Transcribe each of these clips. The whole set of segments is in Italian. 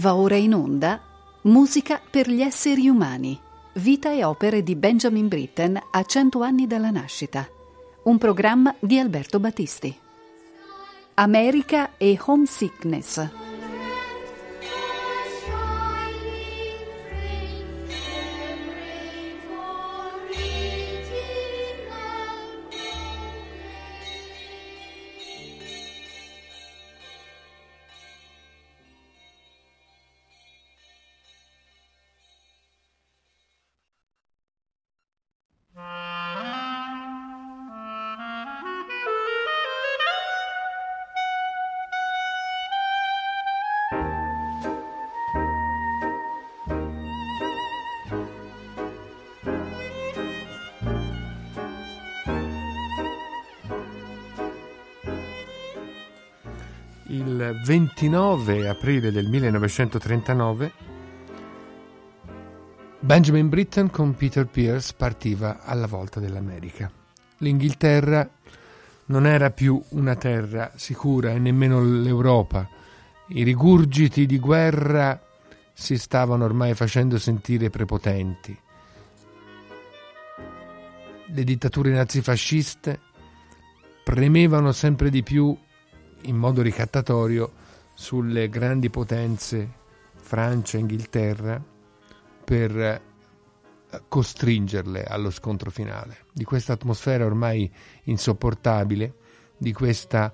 Va ora in onda Musica per gli esseri umani. Vita e opere di Benjamin Britten a cento anni dalla nascita. Un programma di Alberto Battisti. America e Homesickness. 29 aprile del 1939 Benjamin Britten con Peter Pierce partiva alla volta dell'America. L'Inghilterra non era più una terra sicura e nemmeno l'Europa. I rigurgiti di guerra si stavano ormai facendo sentire prepotenti. Le dittature nazifasciste premevano sempre di più in modo ricattatorio sulle grandi potenze Francia e Inghilterra per eh, costringerle allo scontro finale. Di questa atmosfera ormai insopportabile, di questa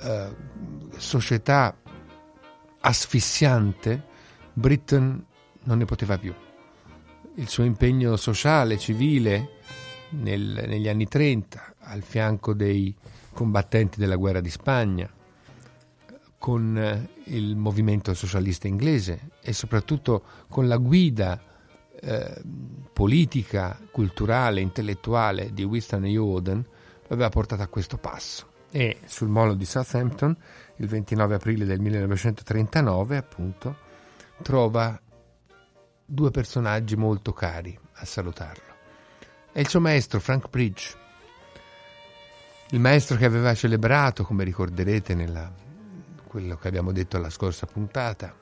eh, società asfissiante, Britain non ne poteva più. Il suo impegno sociale, civile, nel, negli anni 30, al fianco dei combattenti della guerra di Spagna, con eh, il movimento socialista inglese e soprattutto con la guida eh, politica, culturale, intellettuale di Winston Yoden, lo aveva portato a questo passo. E sul molo di Southampton, il 29 aprile del 1939, appunto, trova due personaggi molto cari a salutarlo. È il suo maestro Frank Bridge, il maestro che aveva celebrato, come ricorderete nella quello che abbiamo detto alla scorsa puntata,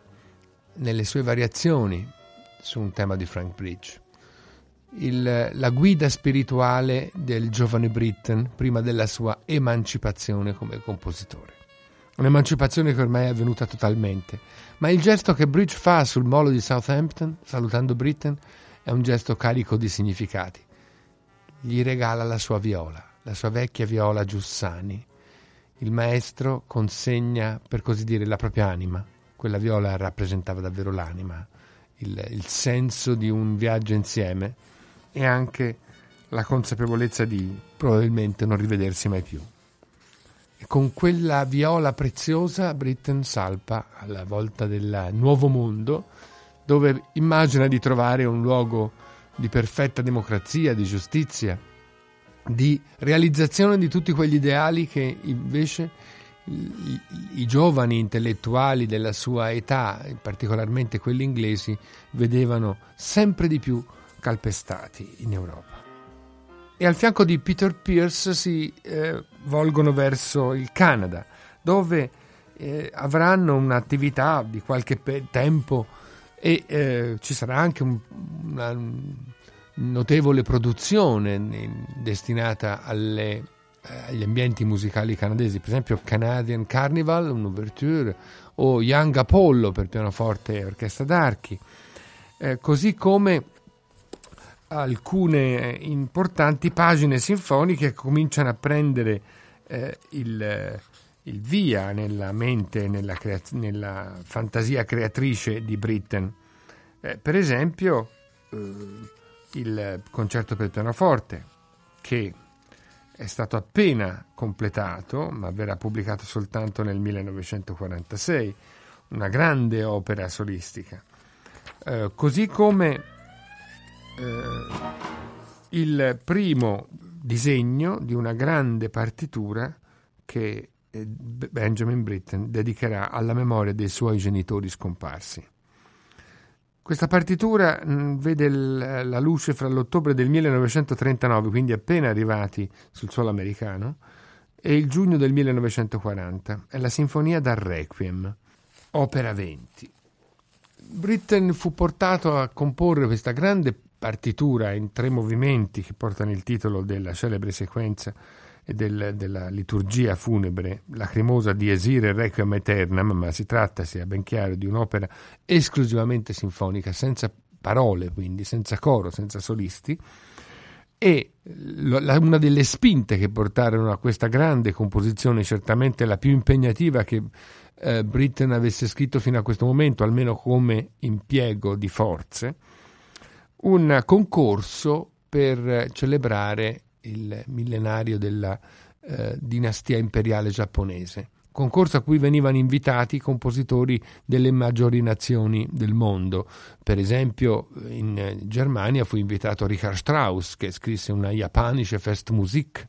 nelle sue variazioni su un tema di Frank Bridge. Il, la guida spirituale del giovane Britten prima della sua emancipazione come compositore. Un'emancipazione che ormai è avvenuta totalmente, ma il gesto che Bridge fa sul molo di Southampton, salutando Britten, è un gesto carico di significati. Gli regala la sua viola, la sua vecchia viola Giussani, il maestro consegna, per così dire, la propria anima. Quella viola rappresentava davvero l'anima, il, il senso di un viaggio insieme e anche la consapevolezza di probabilmente non rivedersi mai più. E con quella viola preziosa Britten salpa alla volta del nuovo mondo, dove immagina di trovare un luogo di perfetta democrazia, di giustizia, di realizzazione di tutti quegli ideali che invece i, i, giovani intellettuali della sua età, particolarmente quelli inglesi, vedevano sempre di più calpestati in Europa. E al fianco di Peter Pierce si eh, volgono verso il Canada, dove eh, avranno un'attività di qualche tempo e eh, ci sarà anche un, una, notevole produzione destinata alle, eh, agli ambienti musicali canadesi, per esempio Canadian Carnival, un'ouverture, o Young Apollo per pianoforte e orchestra d'archi, eh, così come alcune importanti pagine sinfoniche che cominciano a prendere eh, il, il, via nella mente, nella, creaz- nella, fantasia creatrice di Britten. Eh, per esempio, eh, il concerto per pianoforte, che è stato appena completato, ma verrà pubblicato soltanto nel 1946, una grande opera solistica. Eh, così come eh, il primo disegno di una grande partitura che eh, Benjamin Britten dedicherà alla memoria dei suoi genitori scomparsi. Questa partitura mh, vede l- la luce fra l'ottobre del 1939, quindi appena arrivati sul suolo americano, e il giugno del 1940. È la Sinfonia dal Requiem, opera 20. Britten fu portato a comporre questa grande partitura in tre movimenti che portano il titolo della celebre sequenza del, della liturgia funebre, lacrimosa di Esire Requiem Aeternam, ma si tratta, sia ben chiaro, di un'opera esclusivamente sinfonica, senza parole, quindi senza coro, senza solisti. E una delle spinte che portarono a questa grande composizione, certamente la più impegnativa che eh, Britten avesse scritto fino a questo momento, almeno come impiego di forze, un concorso per celebrare il millenario della eh, dinastia imperiale giapponese, concorso a cui venivano invitati compositori delle maggiori nazioni del mondo. Per esempio in Germania fu invitato Richard Strauss che scrisse una Japanische Festmusik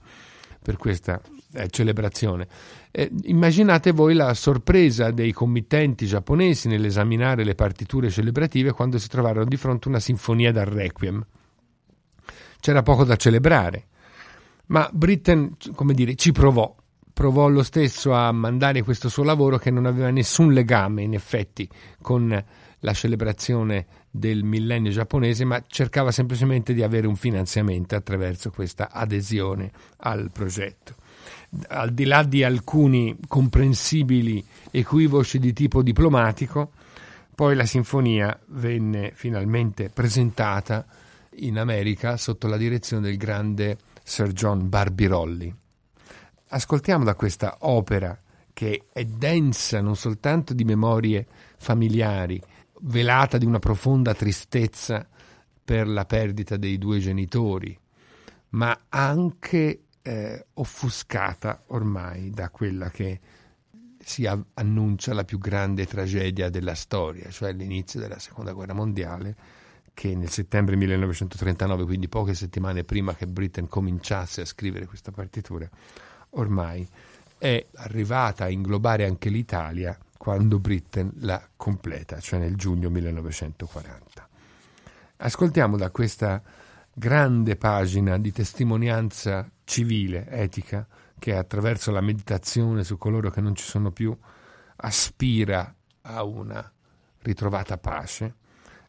per questa eh, celebrazione. Eh, immaginate voi la sorpresa dei committenti giapponesi nell'esaminare le partiture celebrative quando si trovarono di fronte a una sinfonia dal Requiem. C'era poco da celebrare, ma Britten, come dire, ci provò. Provò lo stesso a mandare questo suo lavoro che non aveva nessun legame, in effetti, con la celebrazione del millennio giapponese, ma cercava semplicemente di avere un finanziamento attraverso questa adesione al progetto. Al di là di alcuni comprensibili equivoci di tipo diplomatico, poi la sinfonia venne finalmente presentata in America sotto la direzione del grande Sir John Barbirolli. Ascoltiamo da questa opera che è densa non soltanto di memorie familiari, velata di una profonda tristezza per la perdita dei due genitori, ma anche eh, offuscata ormai da quella che si annuncia la più grande tragedia della storia, cioè l'inizio della seconda guerra mondiale, che nel settembre 1939, quindi poche settimane prima che Britten cominciasse a scrivere questa partitura, ormai è arrivata a inglobare anche l'Italia quando Britten la completa, cioè nel giugno 1940. Ascoltiamo da questa grande pagina di testimonianza civile, etica, che attraverso la meditazione su coloro che non ci sono più aspira a una ritrovata pace,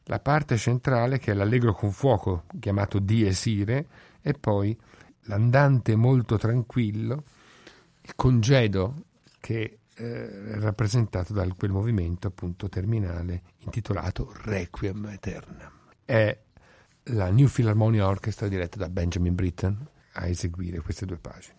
la parte centrale che è l'allegro con fuoco chiamato Dies Irae e poi l'andante molto tranquillo, il congedo che eh, rappresentato da quel movimento appunto terminale intitolato Requiem Aeternam. È la New Philharmonia Orchestra diretta da Benjamin Britten a eseguire queste due pagine.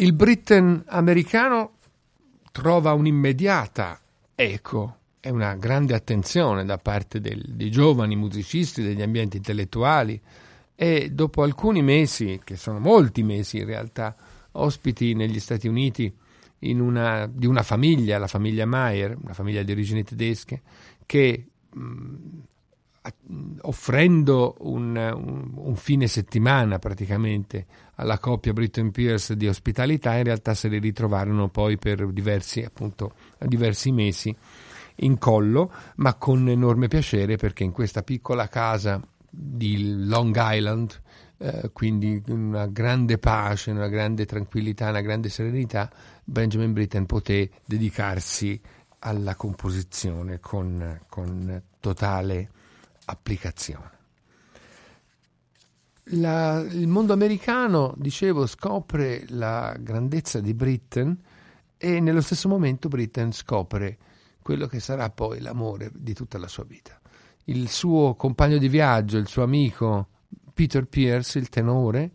Il Britain americano trova un'immediata eco e una grande attenzione da parte del, dei giovani musicisti, degli ambienti intellettuali e dopo alcuni mesi, che sono molti mesi in realtà, ospiti negli Stati Uniti una, di una famiglia, la famiglia Mayer, una famiglia di origini tedesche, che mh, offrendo un, un, un, fine settimana praticamente alla coppia Britton Pierce di ospitalità, in realtà se li ritrovarono poi per diversi, appunto, diversi mesi in collo, ma con enorme piacere perché in questa piccola casa di Long Island, eh, quindi una grande pace, una grande tranquillità, una grande serenità, Benjamin Britten poté dedicarsi alla composizione con, con totale applicazione. La, il mondo americano, dicevo, scopre la grandezza di Britten e nello stesso momento Britten scopre quello che sarà poi l'amore di tutta la sua vita. Il suo compagno di viaggio, il suo amico Peter Pierce, il tenore,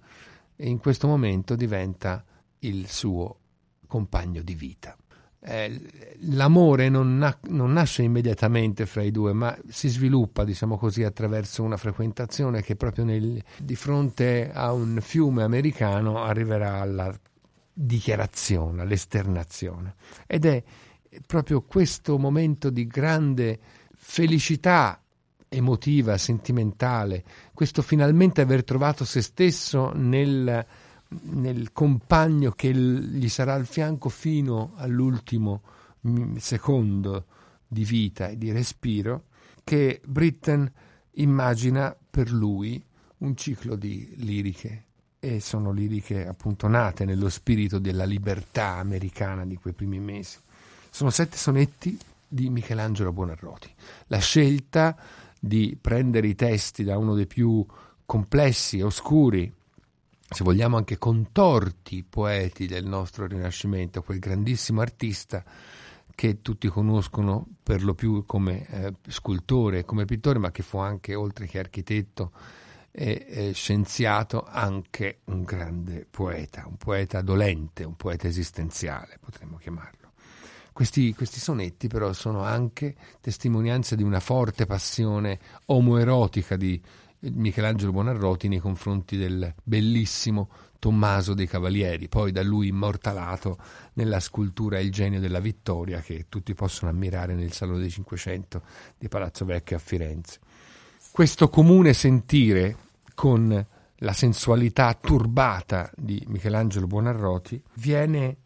in questo momento diventa il suo compagno di vita eh, l'amore non, na- non, nasce immediatamente fra i due, ma si sviluppa, diciamo così, attraverso una frequentazione che proprio nel, di fronte a un fiume americano arriverà alla dichiarazione, all'esternazione. Ed è proprio questo momento di grande felicità emotiva, sentimentale, questo finalmente aver trovato se stesso nel nel compagno che gli sarà al fianco fino all'ultimo secondo di vita e di respiro, che Britten immagina per lui un ciclo di liriche e sono liriche appunto nate nello spirito della libertà americana di quei primi mesi. Sono sette sonetti di Michelangelo Buonarroti. La scelta di prendere i testi da uno dei più complessi oscuri se vogliamo anche contorti poeti del nostro Rinascimento, quel grandissimo artista che tutti conoscono per lo più come eh, scultore, come pittore, ma che fu anche, oltre che architetto e, e scienziato, anche un grande poeta, un poeta dolente, un poeta esistenziale, potremmo chiamarlo. Questi, questi, sonetti però sono anche testimonianza di una forte passione omoerotica di Michelangelo Buonarroti nei confronti del bellissimo Tommaso dei Cavalieri, poi da lui immortalato nella scultura Il genio della vittoria che tutti possono ammirare nel Salone dei Cinquecento di Palazzo Vecchio a Firenze. Questo comune sentire con la sensualità turbata di Michelangelo Buonarroti viene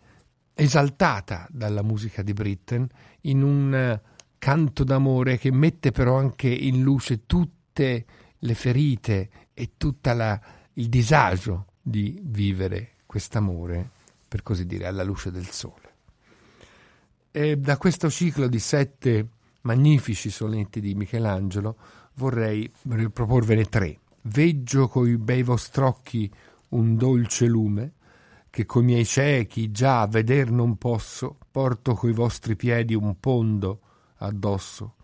esaltata dalla musica di Britten in un canto d'amore che mette però anche in luce tutte le ferite e tutto il disagio di vivere quest'amore, per così dire, alla luce del sole. E da questo ciclo di sette magnifici sonetti di Michelangelo vorrei proporvene tre. Veggio coi bei vostrocchi un dolce lume, che coi miei ciechi già veder non posso, porto coi vostri piedi un pondo addosso,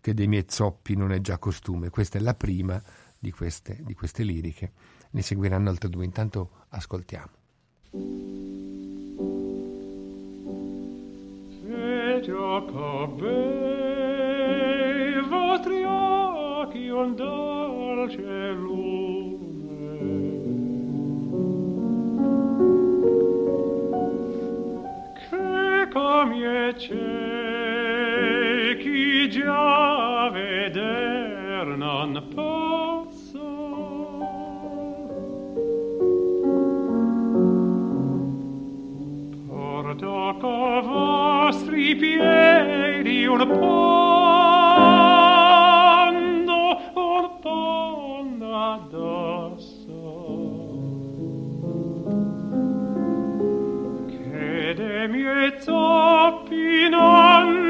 che dei miei zoppi non è già costume. Questa è la prima di queste, di queste liriche. Ne seguiranno altre due, intanto ascoltiamo. che come ciechi già veder non posso. Porto co vostri piedi un pondo un pondo addosso. Che de miei zoppi non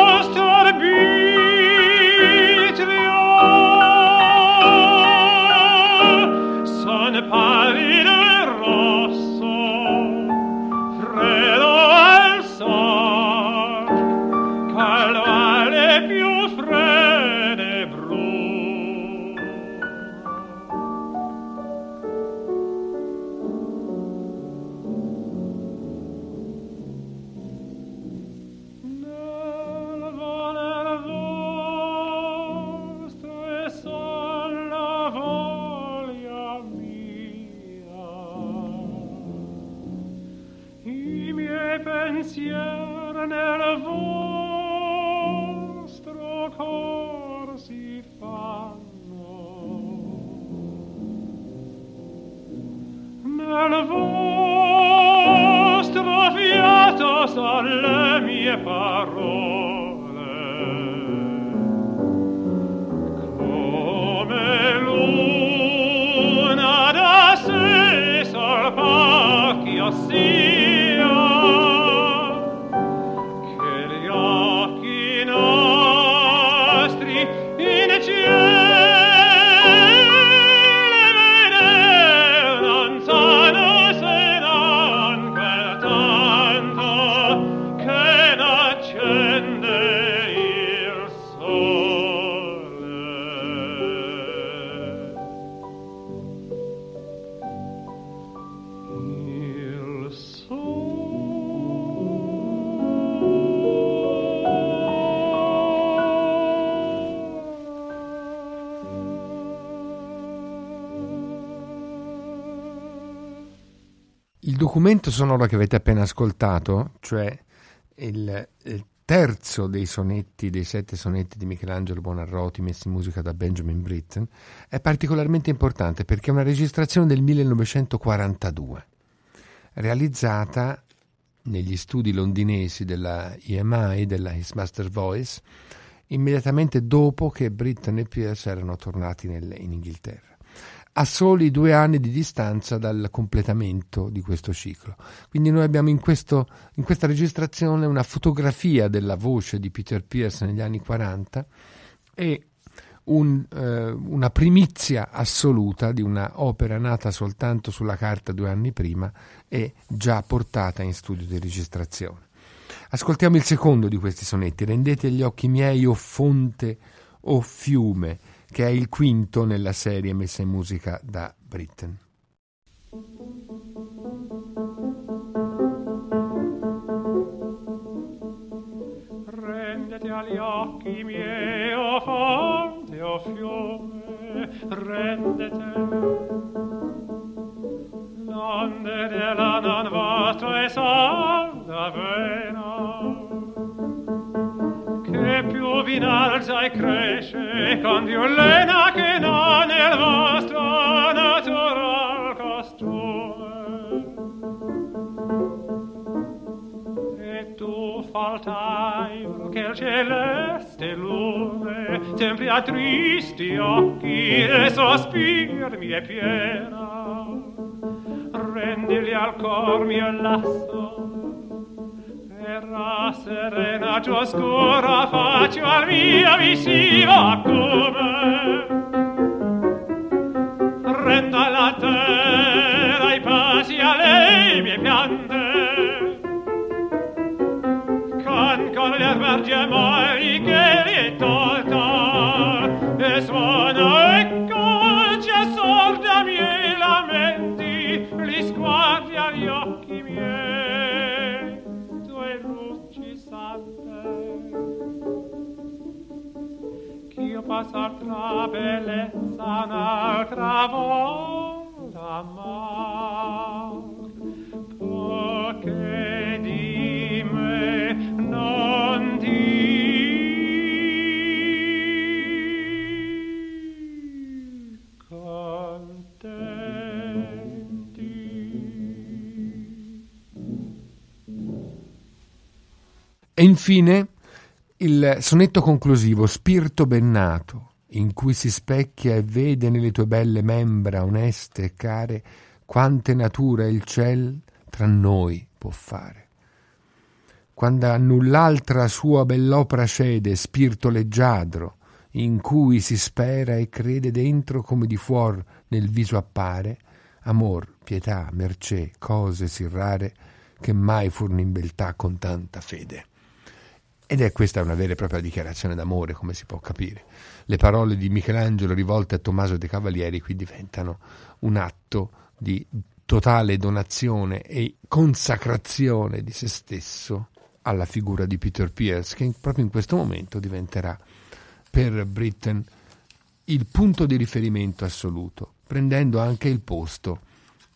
sempre documento sonoro che avete appena ascoltato, cioè il, il, terzo dei sonetti, dei sette sonetti di Michelangelo Buonarroti messi in musica da Benjamin Britten, è particolarmente importante perché è una registrazione del 1942, realizzata negli studi londinesi della EMI, della His Master Voice, immediatamente dopo che Britten e Pierce erano tornati nel, in Inghilterra a soli due anni di distanza dal completamento di questo ciclo. Quindi noi abbiamo in, questo, in questa registrazione una fotografia della voce di Peter Pierce negli anni 40 e un, eh, una primizia assoluta di un'opera nata soltanto sulla carta due anni prima e già portata in studio di registrazione. Ascoltiamo il secondo di questi sonetti. Rendete gli occhi miei o fonte o fiume che è il quinto nella serie messa in musica da Britten. Rendete agli occhi miei, o oh fonte o oh fiume, rendete l'onde della non vostra e salda vena vi innalza e cresce con più lena che non nel vostro natural costume e tu faltai che il celeste lume tempri a tristi occhi e sospir mi è piena. Rendili al cor mio lasso terra serena giù oscura faccio al mio visivo come renda la terra i passi a lei mie piante. Con con le verge Ch'io passar tra bellezza un'altra volta amar, poche di me non ti E infine il sonetto conclusivo, Spirito bennato, in cui si specchia e vede nelle tue belle membra oneste e care quante natura il ciel tra noi può fare. Quando a null'altra sua bell'opera cede, spirito leggiadro, in cui si spera e crede dentro come di fuor nel viso appare, amor, pietà, mercé, cose sì rare che mai furono in beltà con tanta fede. Ed è questa una vera e propria dichiarazione d'amore, come si può capire. Le parole di Michelangelo rivolte a Tommaso de Cavalieri qui diventano un atto di totale donazione e consacrazione di se stesso alla figura di Peter Pierce, che proprio in questo momento diventerà per Britten il punto di riferimento assoluto, prendendo anche il posto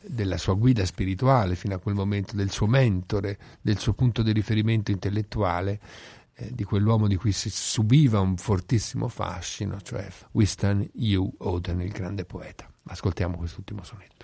della sua guida spirituale fino a quel momento, del suo mentore, del suo punto di riferimento intellettuale, eh, di quell'uomo di cui si subiva un fortissimo fascino, cioè Winston Hugh Oden, il grande poeta. Ascoltiamo quest'ultimo sonetto.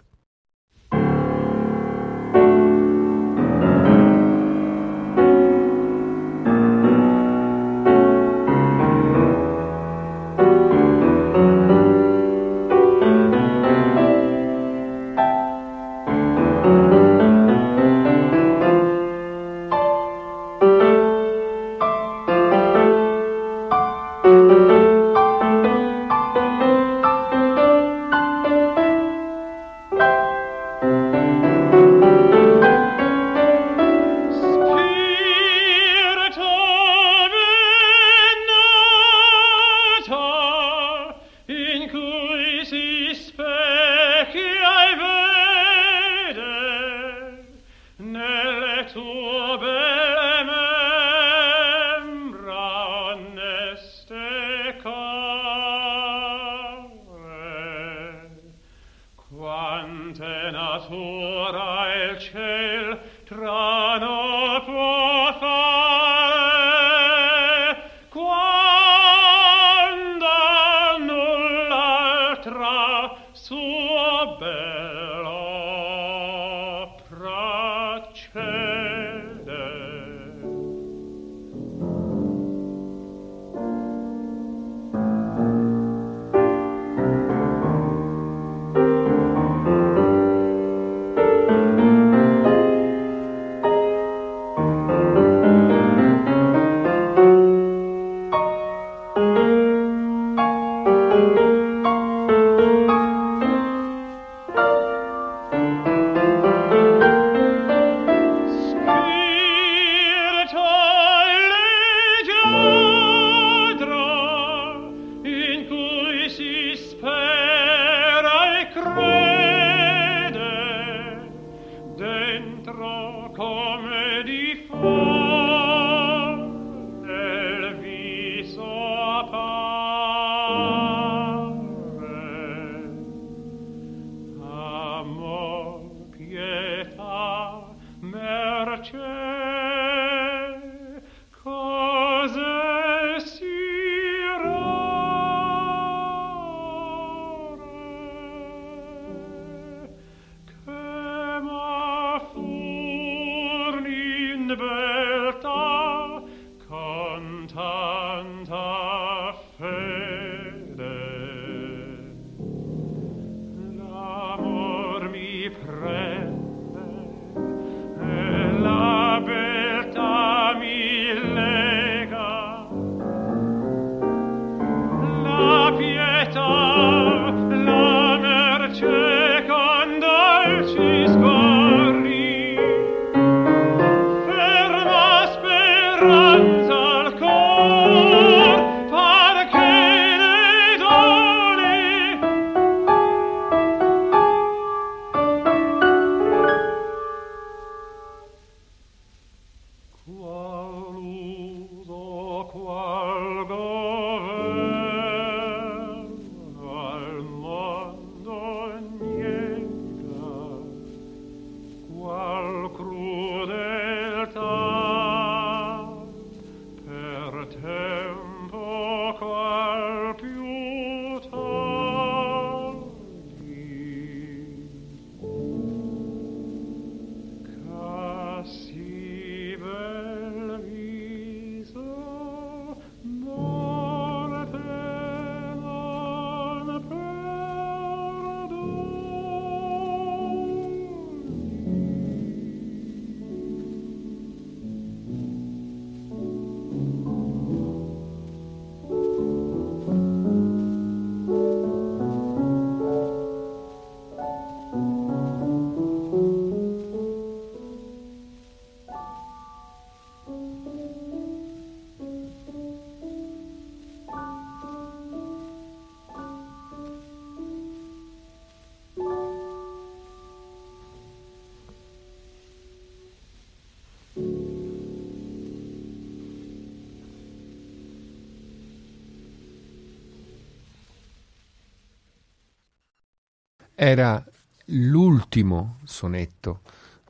Era l'ultimo sonetto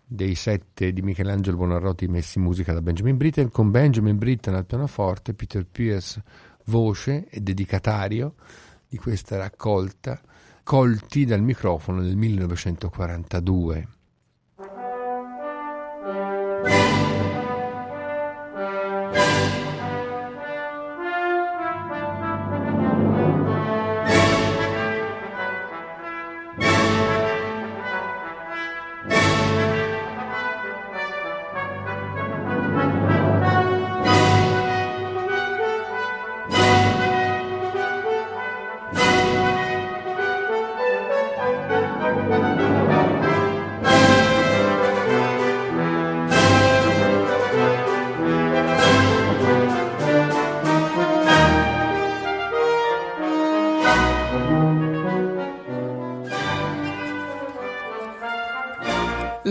dei sette di Michelangelo Bonarroti messi in musica da Benjamin Britten, con Benjamin Britten al pianoforte, Peter Pierce voce e dedicatario di questa raccolta, colti dal microfono nel 1942.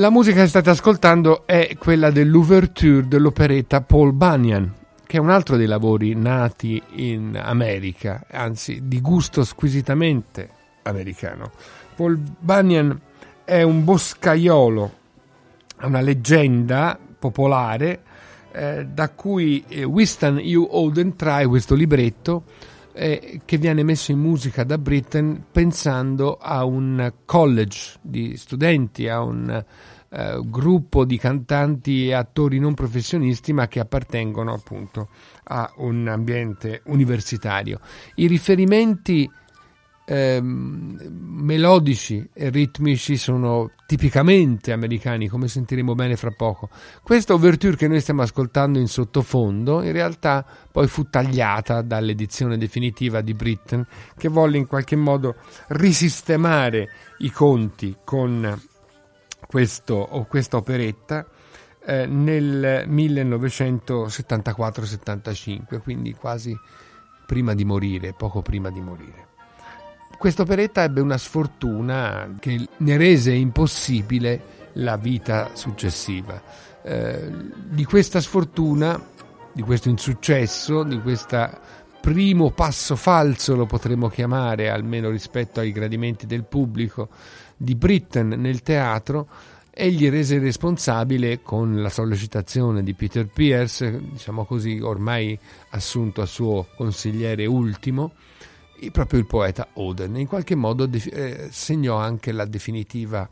La musica che state ascoltando è quella dell'ouverture dell'operetta Paul Bunyan, che è un altro dei lavori nati in America, anzi di gusto squisitamente americano. Paul Bunyan è un boscaiolo, una leggenda popolare eh, da cui eh, Winston U. Oden trae questo libretto eh, che viene messo in musica da Britten pensando a un college di studenti, a un eh, gruppo di cantanti e attori non professionisti ma che appartengono appunto a un ambiente universitario. I riferimenti ehm, melodici e ritmici sono tipicamente americani, come sentiremo bene fra poco. Questa ouverture che noi stiamo ascoltando in sottofondo, in realtà poi fu tagliata dall'edizione definitiva di Britten, che volle in qualche modo risistemare i conti con questo, o questa operetta eh, nel 1974-75, quindi quasi prima di morire, poco prima di morire. Questa operetta ebbe una sfortuna che ne rese impossibile la vita successiva. Eh, di questa sfortuna, di questo insuccesso, di questo primo passo falso lo potremmo chiamare, almeno rispetto ai gradimenti del pubblico, di Britten nel teatro, egli rese responsabile con la sollecitazione di Peter Pierce, diciamo così, ormai assunto a suo consigliere ultimo, proprio il poeta Oden. In qualche modo eh, segnò anche la definitiva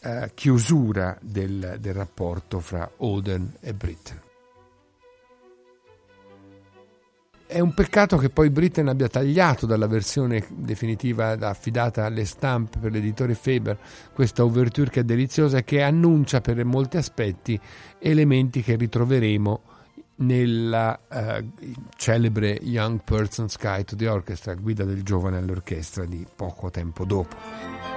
eh, chiusura del, del rapporto fra Oden e Britten. È un peccato che poi Britten abbia tagliato dalla versione definitiva affidata alle stampe per l'editore Faber questa ouverture che è deliziosa e che annuncia per molti aspetti elementi che ritroveremo nella uh, celebre Young Person's Guide to the Orchestra, guida del giovane all'orchestra di poco tempo dopo.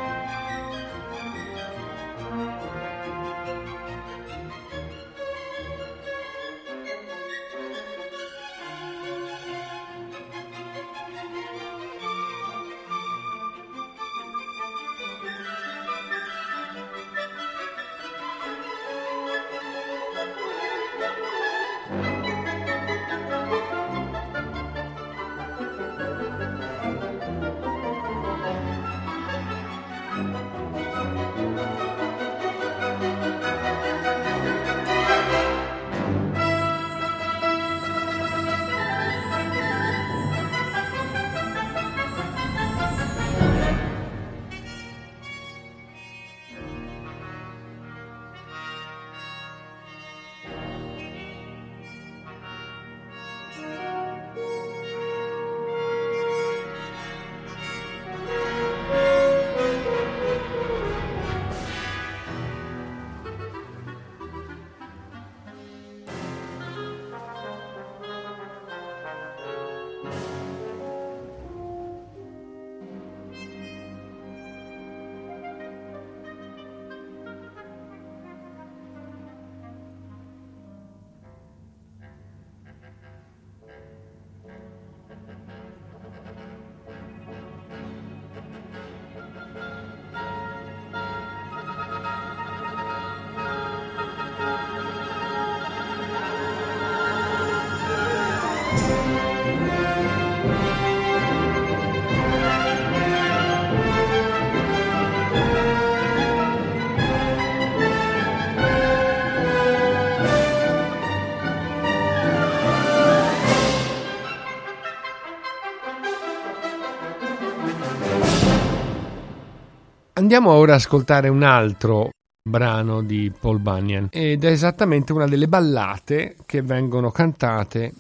Andiamo ora ad ascoltare un altro brano di Paul Bunyan ed è esattamente una delle ballate che vengono cantate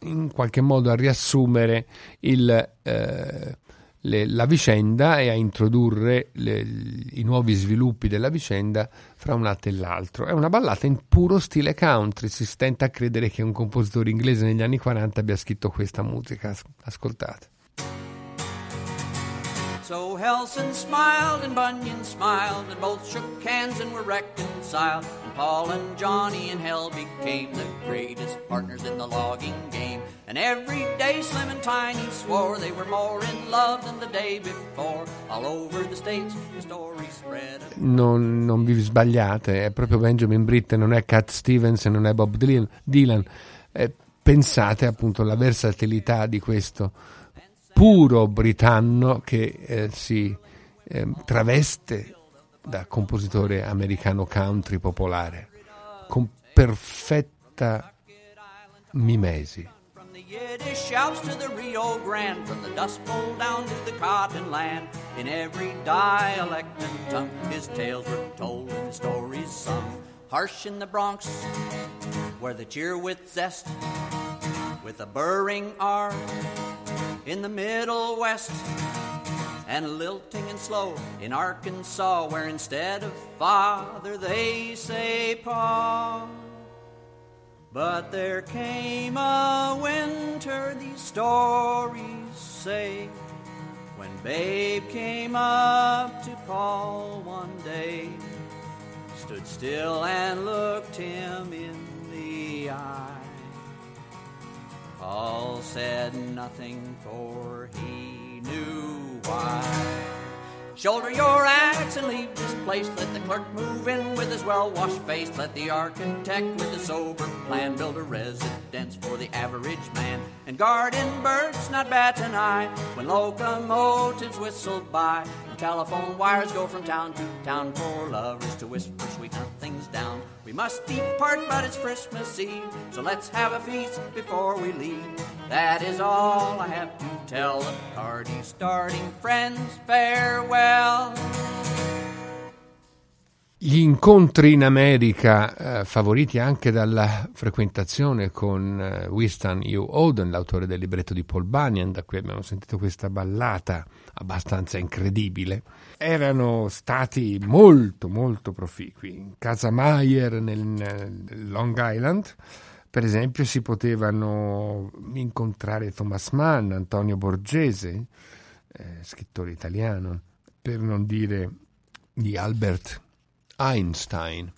in qualche modo a riassumere il, eh, le, la vicenda e a introdurre le, i nuovi sviluppi della vicenda fra un atto e l'altro. È una ballata in puro stile country, si stenta a credere che un compositore inglese negli anni 40 abbia scritto questa musica. Ascoltate. So Helson smiled and Bunyan smiled, and both shook hands and were reconciled. And Paul and Johnny and Hell became the greatest partners in the logging game. And every day Slim and Tiny swore they were more in love than the day before. All over the states the story spread. Non, non vi sbagliate, è proprio Benjamin Britten, non è Cat Stevens e non è Bob Dylan. Eh, pensate appunto alla versatilità di questo puro britanno che eh, si eh, traveste da compositore americano country popolare con perfetta mimesi. Yiddish shouts to the Rio Grande, from the Dust Bowl down to the Cotton Land. In every dialect and tongue, his tales were told and his stories sung. Harsh in the Bronx, where they cheer with zest, with a burring R in the Middle West, and lilting and slow in Arkansas, where instead of father they say pa. But there came a winter, these stories say, when Babe came up to Paul one day, stood still and looked him in the eye. Paul said nothing, for he knew why. Shoulder your axe and leave this place. Let the clerk move in with his well washed face. Let the architect with a sober plan build a residence for the average man. And garden birds not bat an eye when locomotives whistle by. Telephone wires go from town to town for lovers to whisper sweet nothings down. We must depart, but it's Christmas Eve, so let's have a feast before we leave. That is all I have to tell. The party starting, friends, farewell. Gli incontri in America, eh, favoriti anche dalla frequentazione con eh, Winston U. Oden, l'autore del libretto di Paul Bunyan, da cui abbiamo sentito questa ballata abbastanza incredibile, erano stati molto molto proficui. In casa Mayer nel, nel Long Island, per esempio, si potevano incontrare Thomas Mann, Antonio Borgese, eh, scrittore italiano, per non dire di Albert Einstein,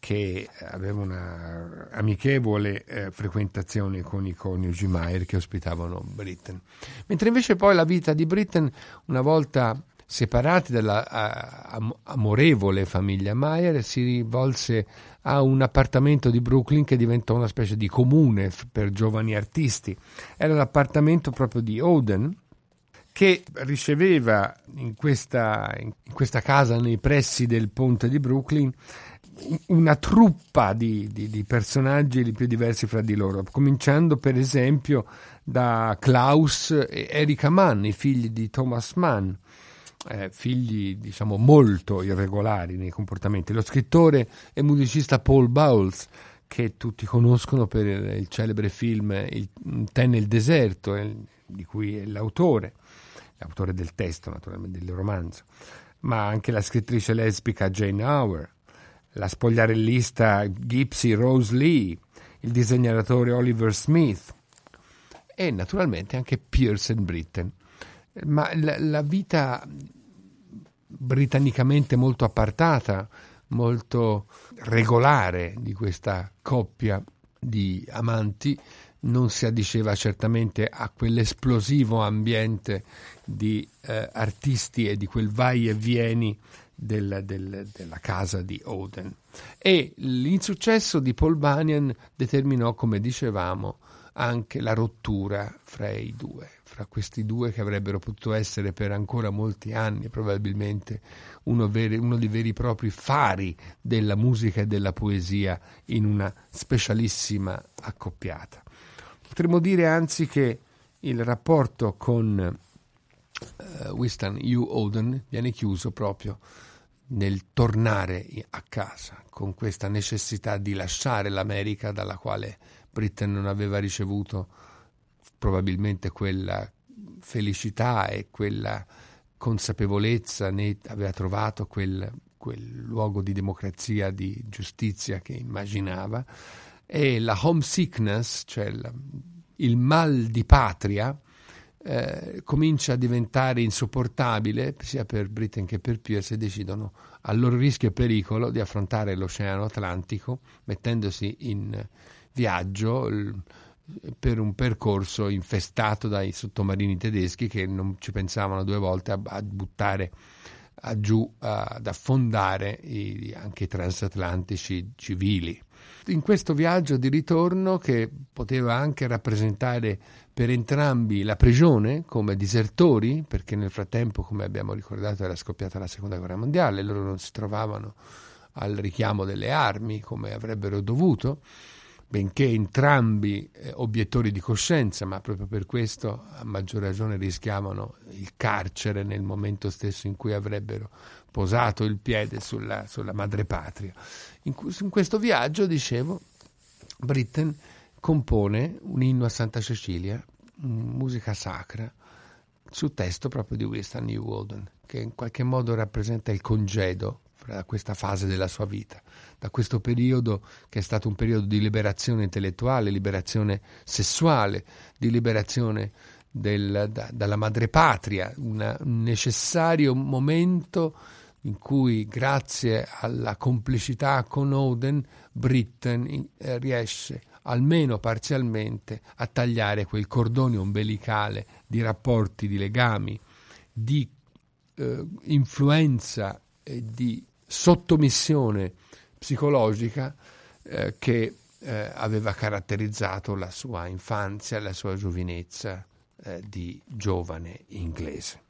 che aveva una amichevole eh, frequentazione con i coniugi Mayer che ospitavano Britten. Mentre invece poi la vita di Britten, una volta separati dalla am- amorevole famiglia Mayer, si rivolse a un appartamento di Brooklyn che diventò una specie di comune per giovani artisti. Era l'appartamento proprio di Oden, che riceveva in questa, in questa casa nei pressi del ponte di Brooklyn una truppa di, di, di, personaggi li più diversi fra di loro, cominciando per esempio da Klaus e Erika Mann, i figli di Thomas Mann, eh, figli diciamo molto irregolari nei comportamenti. Lo scrittore e musicista Paul Bowles, che tutti conoscono per il, celebre film Il Ten nel deserto, eh, di cui è l'autore, l'autore del testo naturalmente del romanzo, ma anche la scrittrice lesbica Jane Auer la spogliarellista Gypsy Rose Lee, il disegnatore Oliver Smith e naturalmente anche Pearson Britten. Ma la, la vita britannicamente molto appartata, molto regolare di questa coppia di amanti non si addiceva certamente a quell'esplosivo ambiente di eh, artisti e di quel vai e vieni del, del, della casa di Oden. E l'insuccesso di Paul Bunyan determinò, come dicevamo, anche la rottura fra i due, fra questi due che avrebbero potuto essere per ancora molti anni probabilmente uno, veri, uno dei veri e propri fari della musica e della poesia in una specialissima accoppiata. Potremmo dire anzi che il rapporto con uh, Winston U. Oden viene chiuso proprio nel tornare a casa, con questa necessità di lasciare l'America dalla quale Britain non aveva ricevuto probabilmente quella felicità e quella consapevolezza, né aveva trovato quel, quel luogo di democrazia, di giustizia che immaginava, e la homesickness, cioè il, il mal di patria, eh, comincia a diventare insopportabile sia per Britain che per Pierce e decidono a loro rischio e pericolo di affrontare l'Oceano Atlantico mettendosi in viaggio l- per un percorso infestato dai sottomarini tedeschi che non ci pensavano due volte a, a buttare a giù, a, ad affondare i, anche i transatlantici civili. In questo viaggio di ritorno, che poteva anche rappresentare per entrambi la prigione come disertori, perché nel frattempo, come abbiamo ricordato, era scoppiata la seconda guerra mondiale, loro non si trovavano al richiamo delle armi come avrebbero dovuto, benché entrambi eh, obiettori di coscienza, ma proprio per questo a maggior ragione rischiavano il carcere nel momento stesso in cui avrebbero posato il piede sulla, sulla madrepatria. In, in questo viaggio, dicevo, Britten compone un inno a Santa Cecilia, musica sacra, su testo proprio di Winston New Walden, che in qualche modo rappresenta il congedo da questa fase della sua vita, da questo periodo che è stato un periodo di liberazione intellettuale, liberazione sessuale, di liberazione del, da, dalla madrepatria, un necessario momento in cui grazie alla complicità con Oden Britten eh, riesce almeno parzialmente a tagliare quel cordone ombelicale di rapporti, di legami, di eh, influenza e di sottomissione psicologica eh, che eh, aveva caratterizzato la sua infanzia la sua giovinezza eh, di giovane inglese.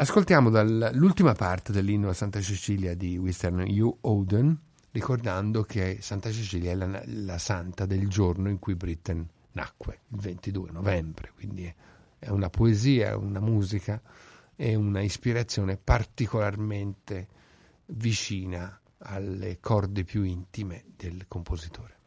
Ascoltiamo dall'ultima parte dell'inno a Santa Cecilia di Winston U. Oden, ricordando che Santa Cecilia è la, la santa del giorno in cui Britten nacque, il 22 novembre, quindi è una poesia, una musica e una ispirazione particolarmente vicina alle corde più intime del compositore.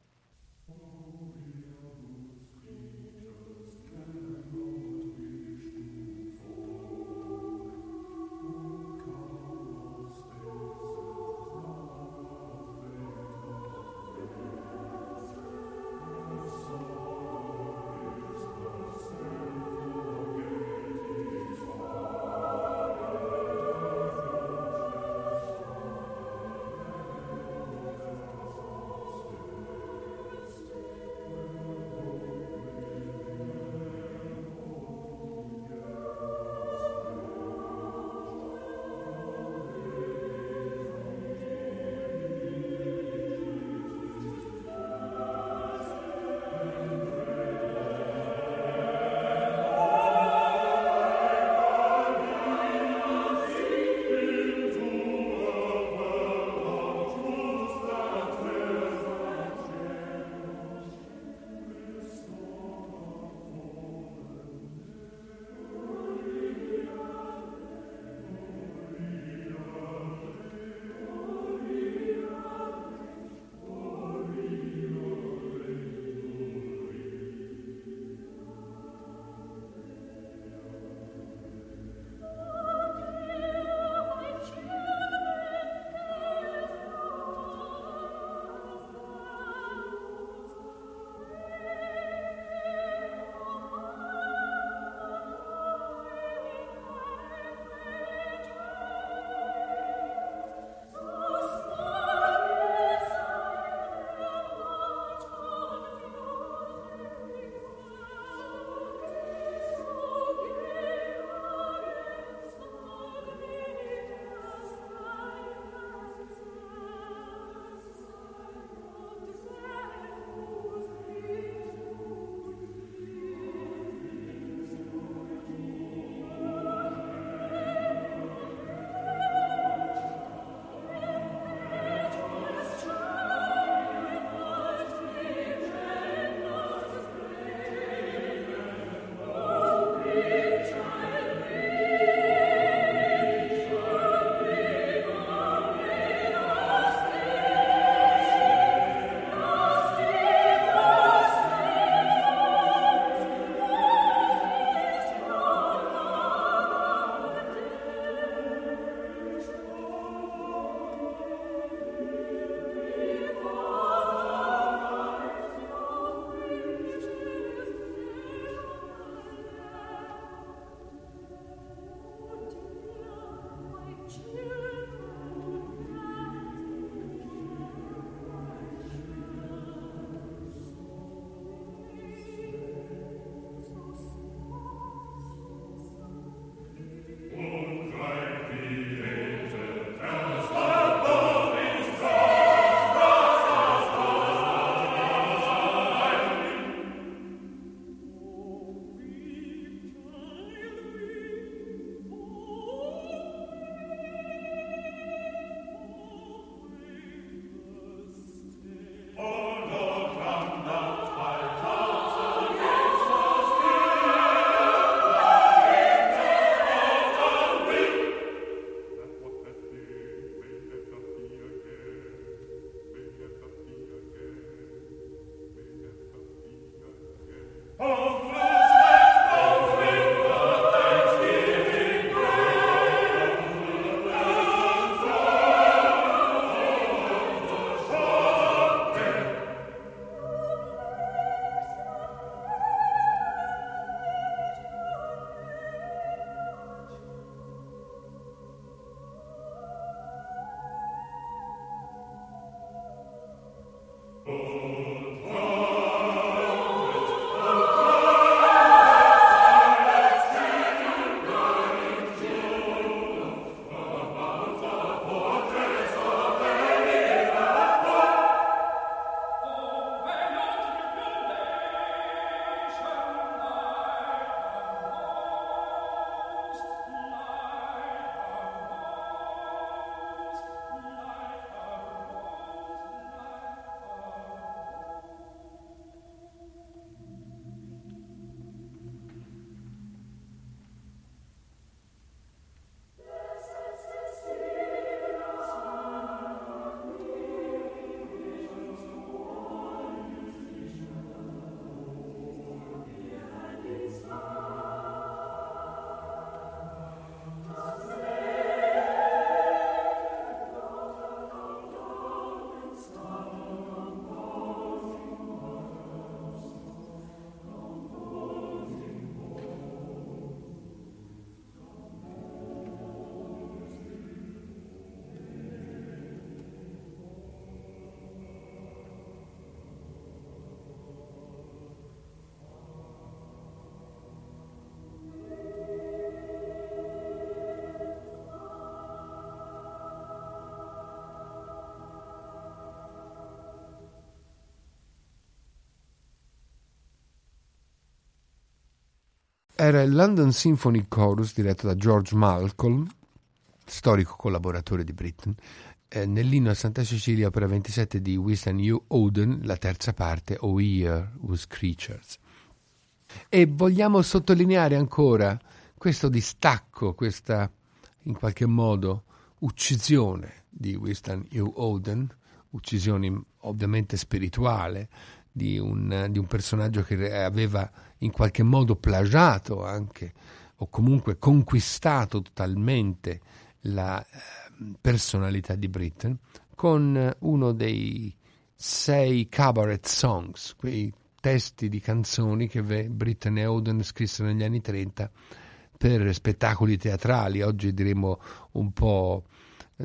Era il London Symphony Chorus diretto da George Malcolm, storico collaboratore di Britten, eh, nell'inno a Santa Cecilia, opera 27 di Winston U. Oden, la terza parte, O Year with Creatures. E vogliamo sottolineare ancora questo distacco, questa in qualche modo uccisione di Winston U. Oden, uccisione ovviamente spirituale, di un, di un, personaggio che aveva in qualche modo plagiato anche o comunque conquistato totalmente la eh, personalità di Britten con uno dei sei cabaret songs, quei testi di canzoni che Britten e Oden scrissero negli anni 30 per spettacoli teatrali, oggi diremo un po'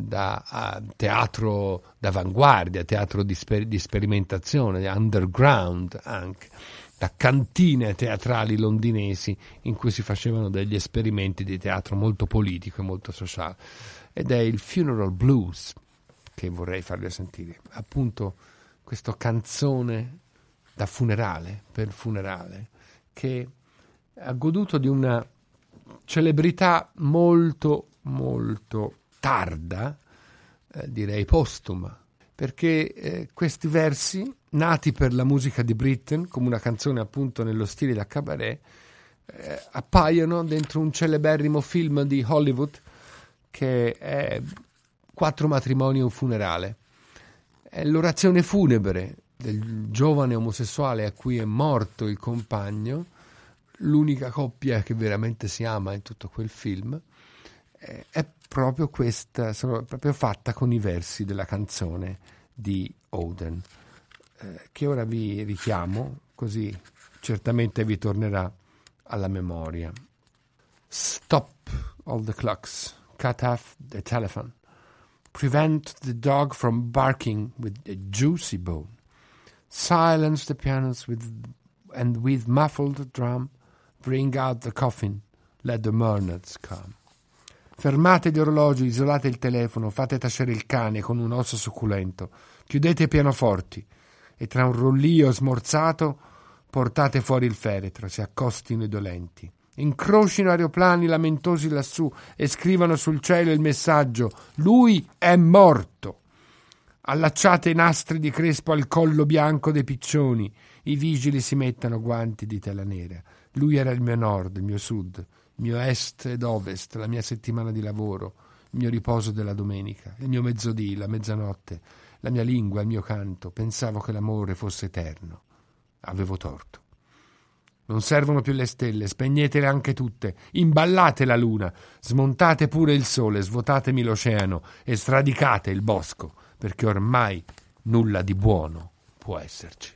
da teatro d'avanguardia, teatro di, sper- di sperimentazione, underground anche, da cantine teatrali londinesi in cui si facevano degli esperimenti di teatro molto politico e molto sociale. Ed è il Funeral Blues che vorrei farvi sentire, appunto questa canzone da funerale, per funerale, che ha goduto di una celebrità molto, molto tarda, eh, direi postuma, perché eh, questi versi, nati per la musica di Britten, come una canzone appunto nello stile da cabaret, eh, appaiono dentro un celeberrimo film di Hollywood che è Quattro matrimoni e un funerale. È l'orazione funebre del giovane omosessuale a cui è morto il compagno, l'unica coppia che veramente si ama in tutto quel film, eh, è proprio questa, sono proprio fatta con i versi della canzone di Oden, eh, che ora vi richiamo, così certamente vi tornerà alla memoria. Stop all the clocks, cut off the telephone, prevent the dog from barking with a juicy bone, silence the pianos with, and with muffled drum, bring out the coffin, let the mourners come. Fermate gli orologi, isolate il telefono, fate tacere il cane con un osso succulento, chiudete i pianoforti e tra un rollio smorzato portate fuori il feretro, si accostino i dolenti. Incrocino aeroplani lamentosi lassù e scrivano sul cielo il messaggio Lui è morto. Allacciate i nastri di crespo al collo bianco dei piccioni. I vigili si mettano guanti di tela nera. Lui era il mio nord, il mio sud mio est ed ovest, la mia settimana di lavoro, il mio riposo della domenica, il mio mezzodì, la mezzanotte, la mia lingua, il mio canto. Pensavo che l'amore fosse eterno. Avevo torto. Non servono più le stelle, spegnetele anche tutte, imballate la luna, smontate pure il sole, svuotatemi l'oceano e sradicate il bosco, perché ormai nulla di buono può esserci.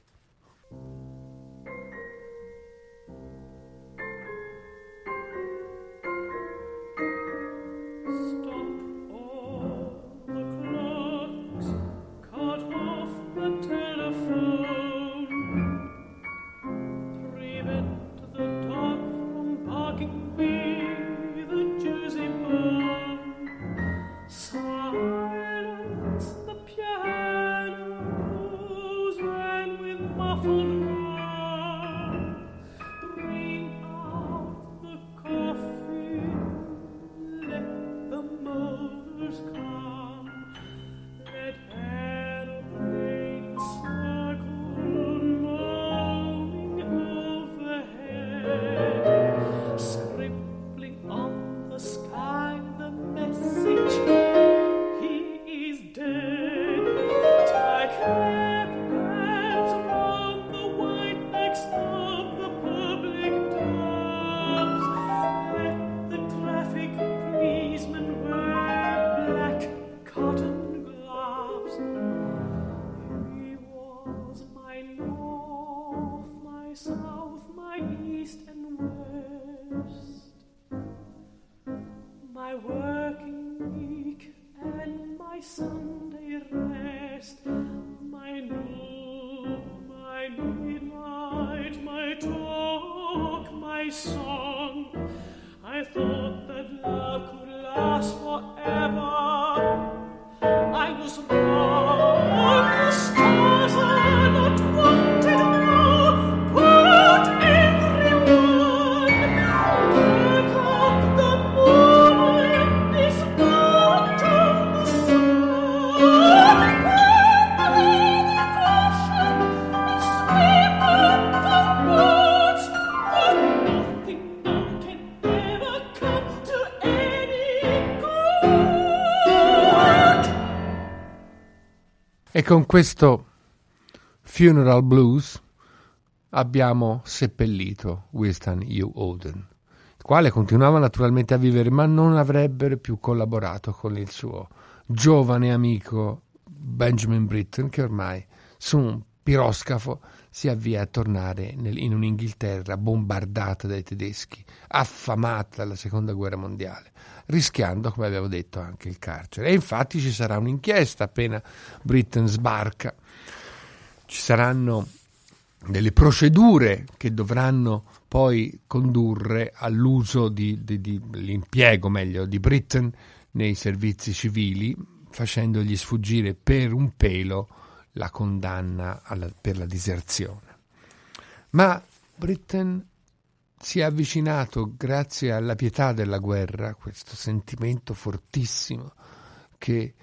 forever. Con questo Funeral Blues abbiamo seppellito Winston U. Oden, il quale continuava naturalmente a vivere, ma non avrebbe più collaborato con il suo giovane amico Benjamin Britten, che ormai su un piroscafo si avvia a tornare nel, in un'Inghilterra bombardata dai tedeschi, affamata dalla seconda guerra mondiale, rischiando, come abbiamo detto, anche il carcere. E infatti ci sarà un'inchiesta appena Britain sbarca. Ci saranno delle procedure che dovranno poi condurre all'uso di, di, di l'impiego meglio di Britain nei servizi civili, facendogli sfuggire per un pelo la condanna alla, per la diserzione. Ma Britain si è avvicinato grazie alla pietà della guerra, questo sentimento fortissimo che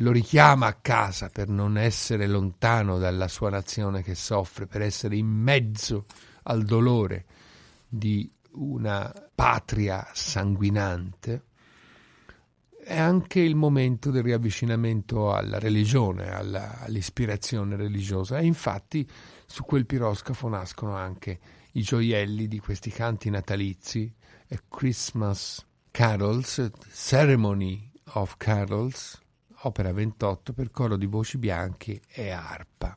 lo richiama a casa per non essere lontano dalla sua nazione che soffre, per essere in mezzo al dolore di una patria sanguinante, è anche il momento del riavvicinamento alla religione, alla, all'ispirazione religiosa. E infatti su quel piroscafo nascono anche i gioielli di questi canti natalizi, Christmas Carols, Ceremony of Carols, opera 28 per coro di voci bianche e arpa.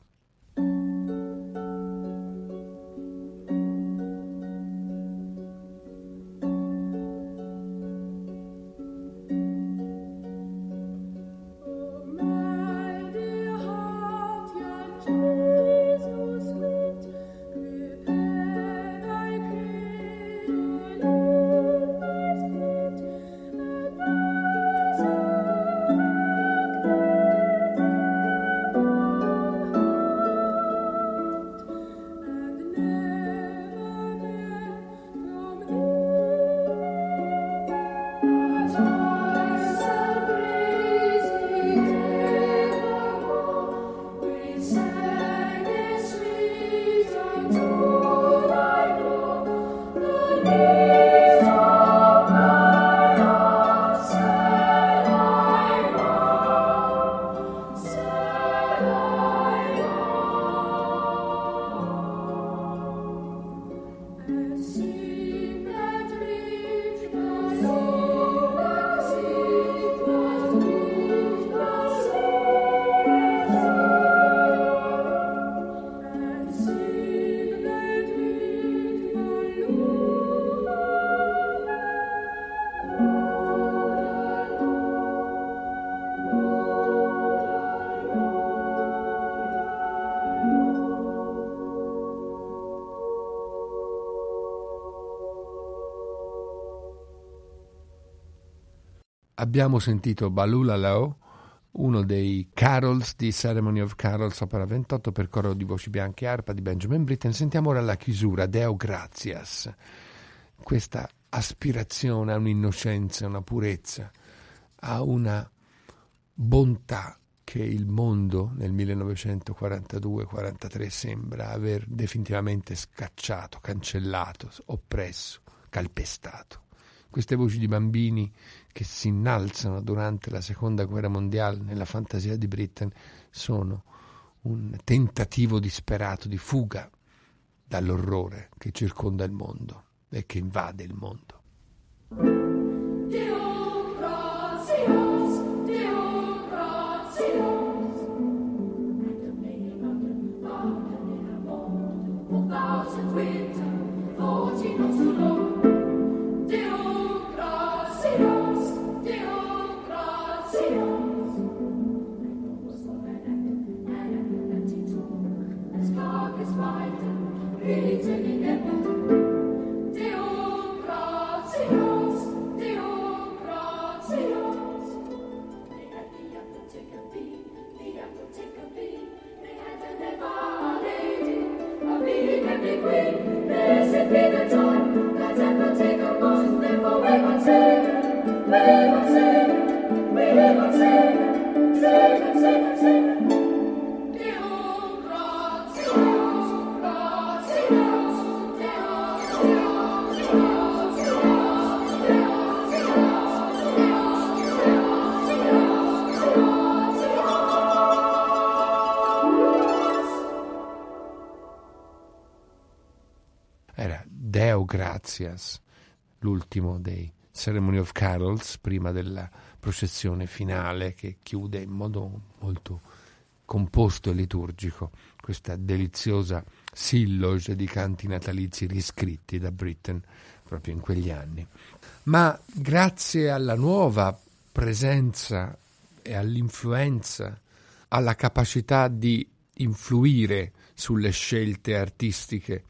Abbiamo sentito Balulalo, uno dei carols di Ceremony of Carols, opera 28 per coro di voci bianche e arpa di Benjamin Britten. Sentiamo ora la chiusura, Deo Gratias, questa aspirazione a un'innocenza, a una purezza, a una bontà che il mondo nel 1942-43 sembra aver definitivamente scacciato, cancellato, oppresso, calpestato queste voci di bambini che si innalzano durante la seconda guerra mondiale nella fantasia di Britten sono un tentativo disperato di fuga dall'orrore che circonda il mondo e che invade il mondo. Era Deo Gratias, l'ultimo dei Ceremony of Carols, prima della processione finale che chiude in modo molto composto e liturgico questa deliziosa silloge di canti natalizi riscritti da Britten proprio in quegli anni. Ma grazie alla nuova presenza e all'influenza, alla capacità di influire sulle scelte artistiche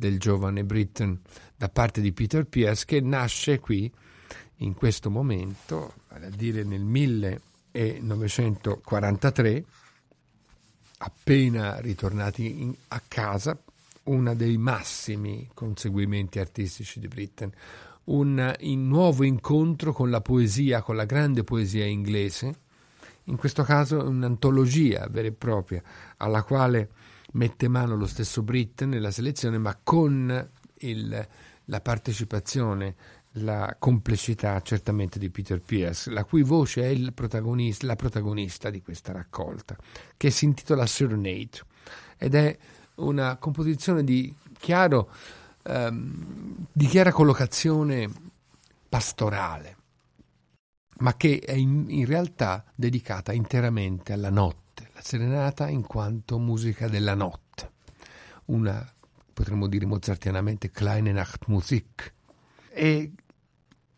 del giovane Britten da parte di Peter Pierce, che nasce qui in questo momento, vale a dire nel 1943, appena ritornati in, a casa, uno dei massimi conseguimenti artistici di Britten, un, un nuovo incontro con la poesia, con la grande poesia inglese, in questo caso un'antologia vera e propria, alla quale mette mano lo stesso Britten nella selezione, ma con il, la partecipazione la complessità certamente di Peter Pierce, la cui voce è protagonista, la protagonista di questa raccolta, che si intitola Serenade ed è una composizione di, chiaro, ehm, di chiara collocazione pastorale, ma che è in, in realtà dedicata interamente alla notte, serenata in quanto musica della notte, una potremmo dire mozartianamente Kleine Nachtmusik, e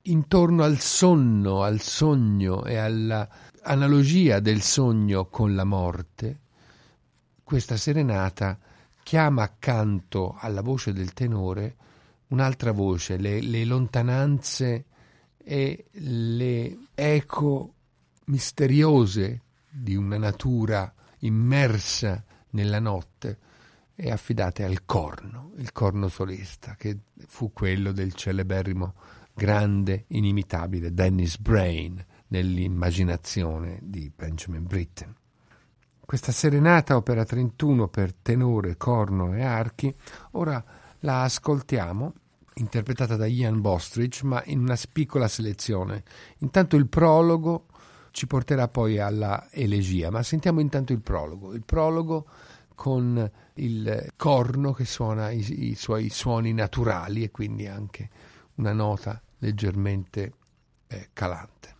intorno al sonno, al sogno e all'analogia del sogno con la morte, questa serenata chiama accanto alla voce del tenore un'altra voce, le, le lontananze e le eco misteriose di una natura immersa nella notte e affidate al corno, il corno solista, che fu quello del celeberrimo grande, inimitabile Dennis Brain nell'immaginazione di Benjamin Britten. Questa serenata opera 31 per tenore, corno e archi, ora la ascoltiamo, interpretata da Ian Bostridge, ma in una piccola selezione. Intanto il prologo ci porterà poi alla elegia, ma sentiamo intanto il prologo. Il prologo con il corno che suona i, i suoi suoni naturali e quindi anche una nota leggermente eh, calante.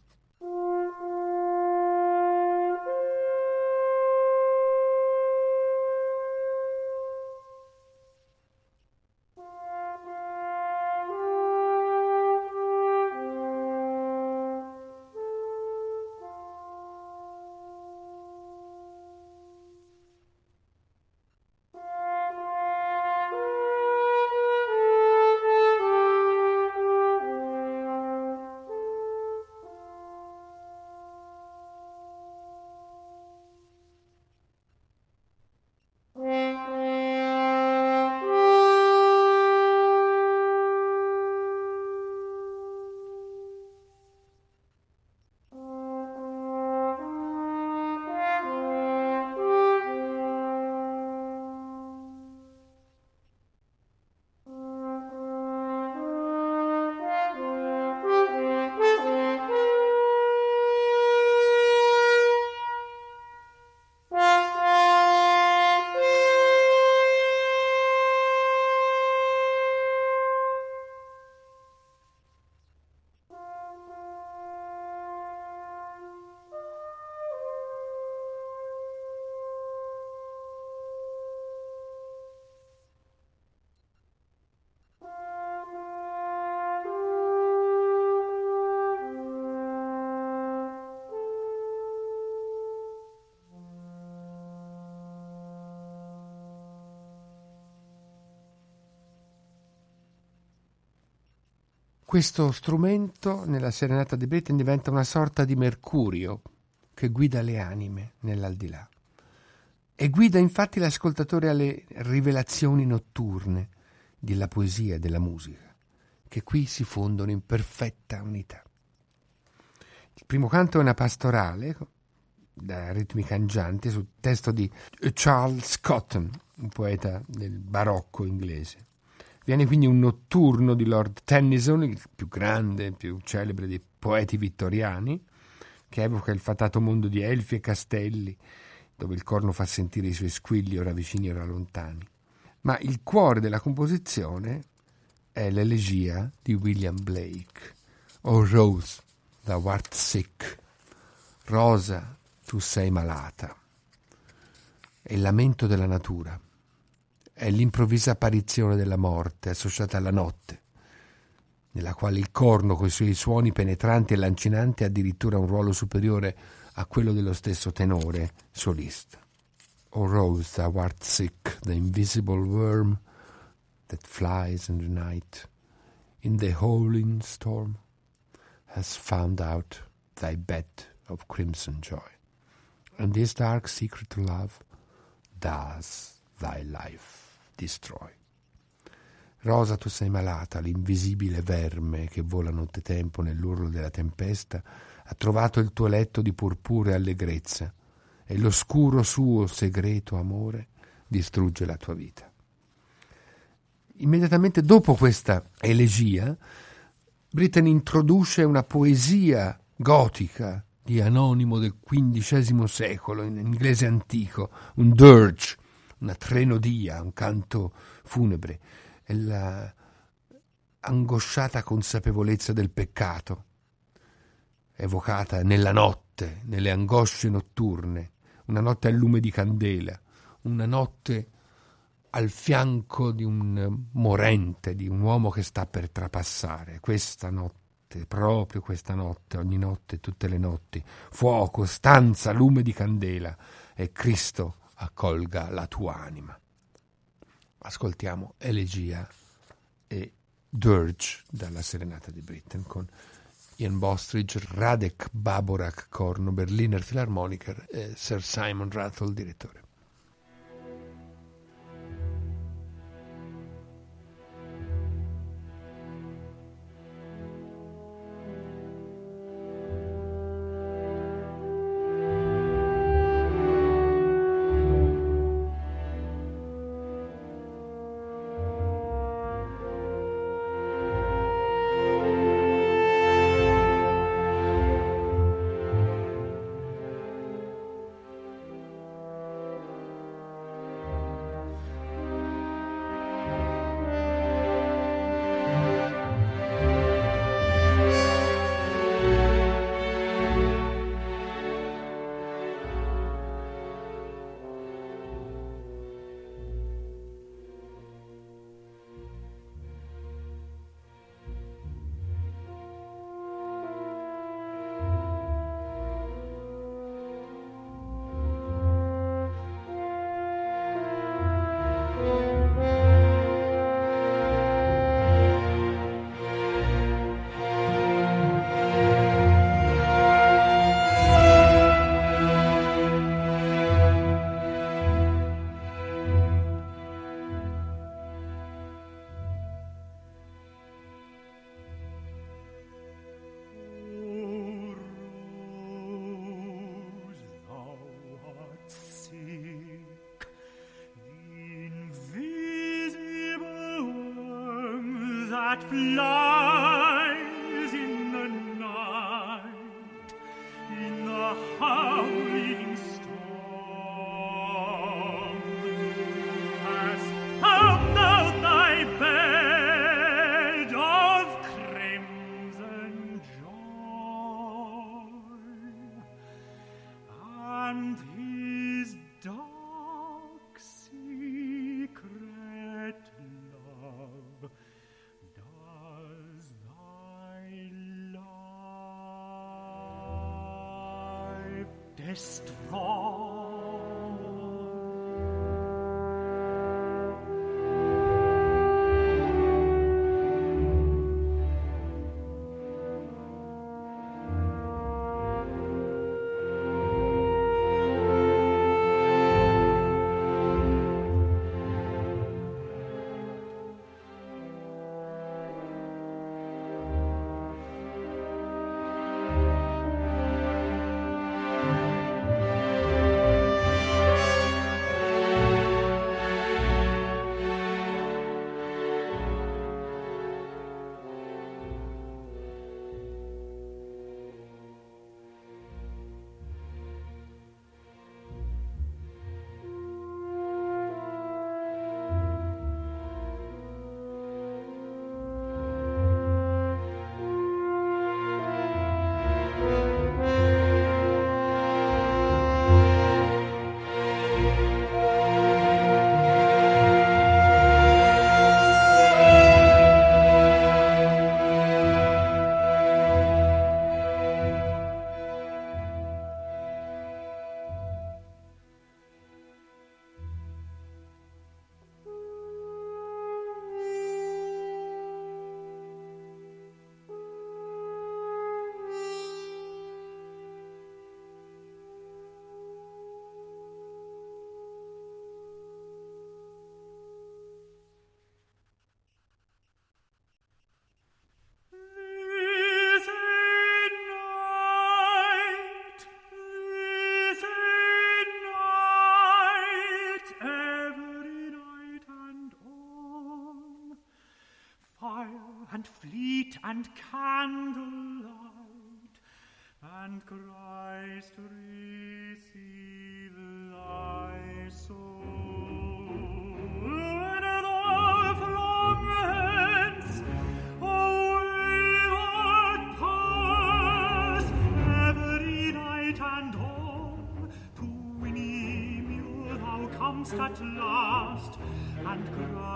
Questo strumento nella serenata di Britten diventa una sorta di mercurio che guida le anime nell'aldilà e guida infatti l'ascoltatore alle rivelazioni notturne della poesia e della musica, che qui si fondono in perfetta unità. Il primo canto è una pastorale da ritmi cangianti sul testo di Charles Cotton, un poeta del barocco inglese. Viene quindi un notturno di Lord Tennyson, il più grande, il più celebre dei poeti vittoriani, che evoca il fatato mondo di elfi e castelli, dove il corno fa sentire i suoi squilli ora vicini ora lontani. Ma il cuore della composizione è l'elegia di William Blake. O Rose, thou art sick. Rosa, tu sei malata. È il lamento della natura. È l'improvvisa apparizione della morte associata alla notte, nella quale il corno coi suoi suoni penetranti e lancinanti ha addirittura un ruolo superiore a quello dello stesso tenore solista. O Rose, thou art sick, the invisible worm that flies in the night, in the howling storm, has found out thy bed of crimson joy. And this dark secret love does thy life destroy. Rosa, tu sei malata, l'invisibile verme che vola nottetempo nell'urlo della tempesta ha trovato il tuo letto di purpure allegrezza e l'oscuro suo segreto amore distrugge la tua vita. Immediatamente dopo questa elegia, Britten introduce una poesia gotica di anonimo del XV secolo, in inglese antico, un dirge, una trenodia, un canto funebre, e la angosciata consapevolezza del peccato, evocata nella notte, nelle angosce notturne, una notte al lume di candela, una notte al fianco di un morente, di un uomo che sta per trapassare. Questa notte, proprio questa notte, ogni notte, tutte le notti, fuoco, stanza, lume di candela. E Cristo accolga la tua anima. Ascoltiamo Elegia e Dirge dalla Serenata di Britten con Ian Bostridge, Radek Baborak corno, Berliner Philharmoniker e Sir Simon Rattle direttore. That flies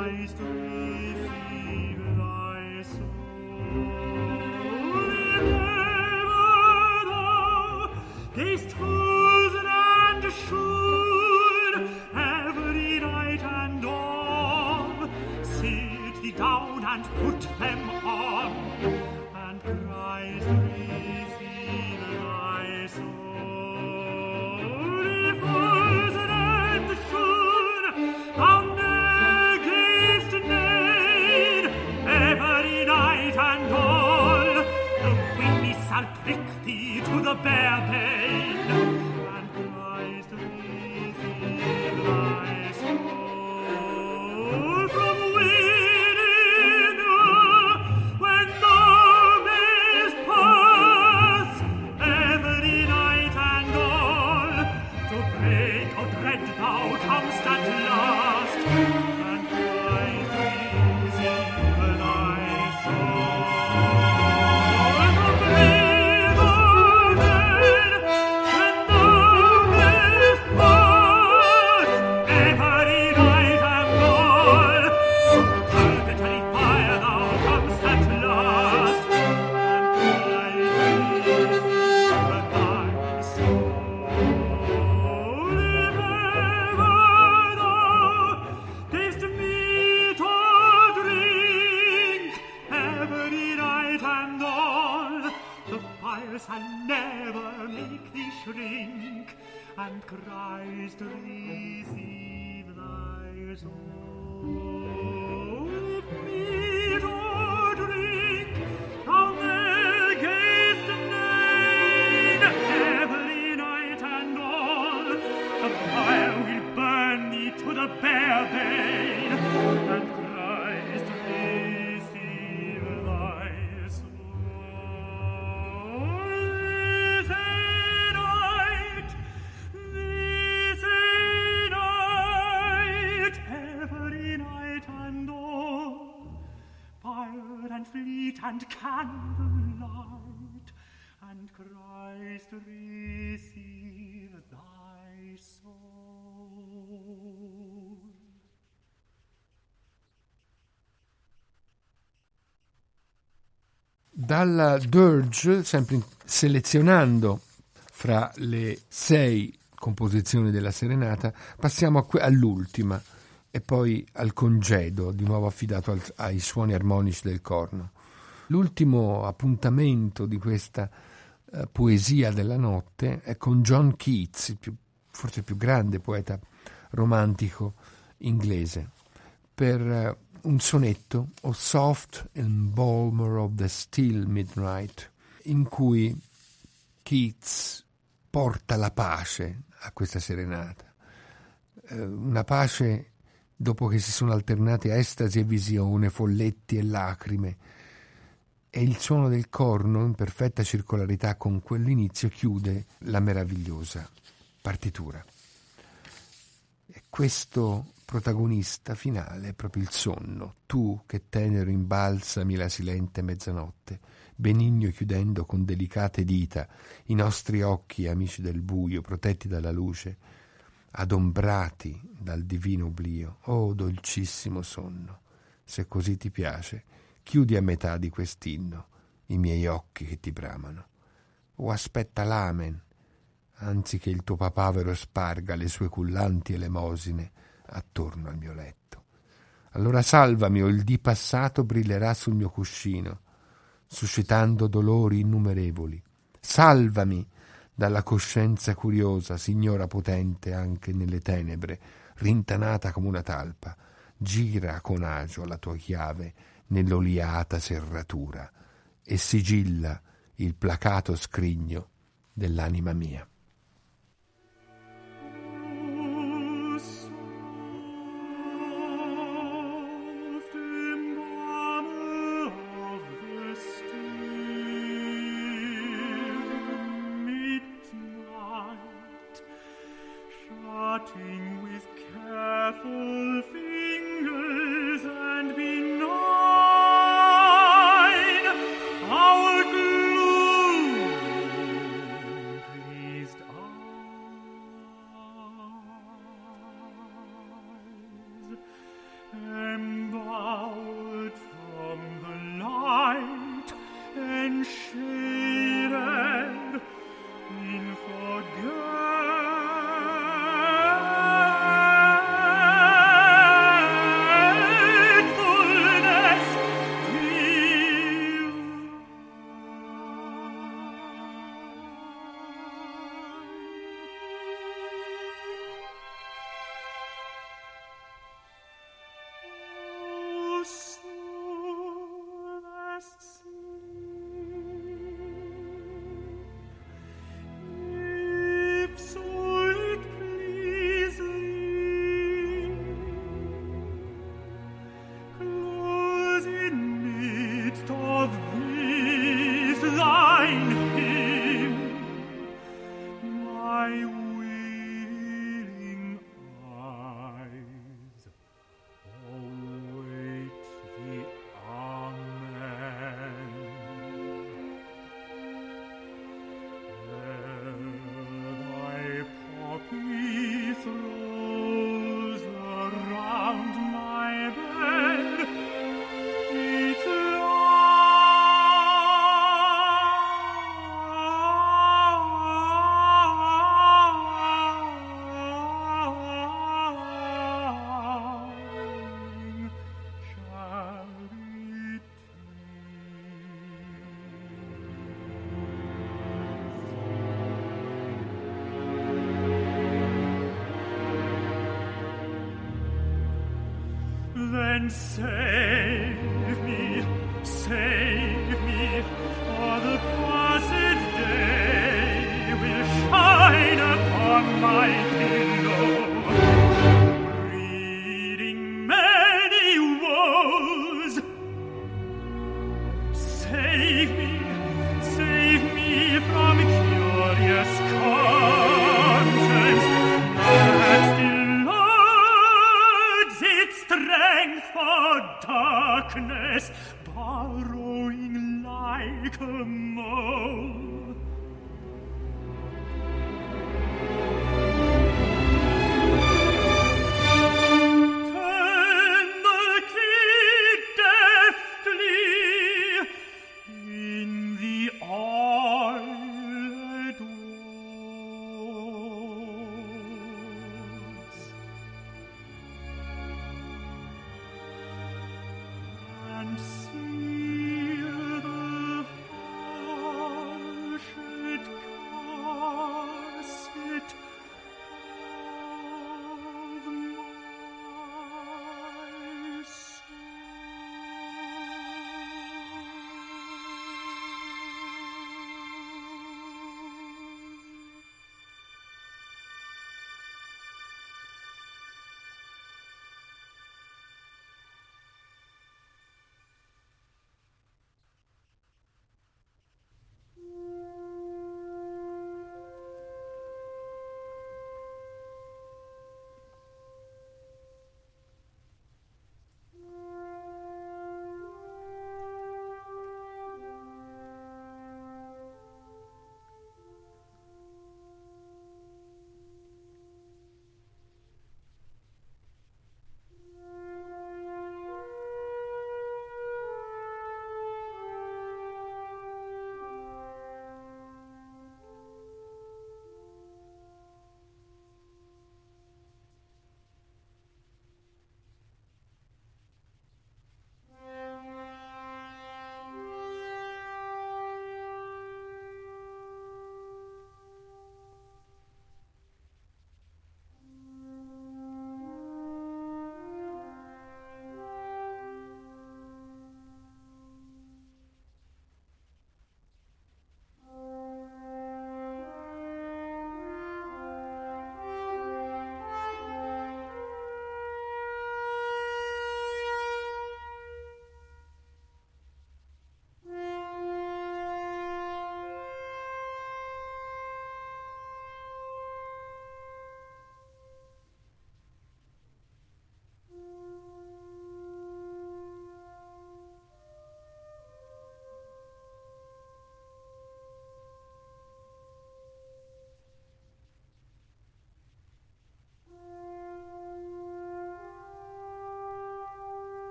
Christ Dalla Dirge, sempre selezionando fra le sei composizioni della serenata, passiamo que- all'ultima e poi al congedo, di nuovo affidato al- ai suoni armonici del corno. L'ultimo appuntamento di questa eh, poesia della notte è con John Keats, il più- forse il più grande poeta romantico inglese, per eh, un sonetto, O Soft Embalmer of the Still Midnight, in cui Keats porta la pace a questa serenata. Eh, una pace dopo che si sono alternate estasi e visione, folletti e lacrime, e il suono del corno in perfetta circolarità con quell'inizio chiude la meravigliosa partitura. E questo protagonista finale è proprio il sonno, tu che tenero imbalsami la silente mezzanotte, benigno chiudendo con delicate dita i nostri occhi, amici del buio, protetti dalla luce, adombrati dal divino oblio. Oh dolcissimo sonno, se così ti piace, chiudi a metà di quest'inno i miei occhi che ti bramano. O aspetta l'amen, anzi che il tuo papavero sparga le sue cullanti elemosine attorno al mio letto. Allora salvami o il dì passato brillerà sul mio cuscino, suscitando dolori innumerevoli. Salvami dalla coscienza curiosa, signora potente anche nelle tenebre, rintanata come una talpa. Gira con agio la tua chiave nell'oliata serratura e sigilla il placato scrigno dell'anima mia. and say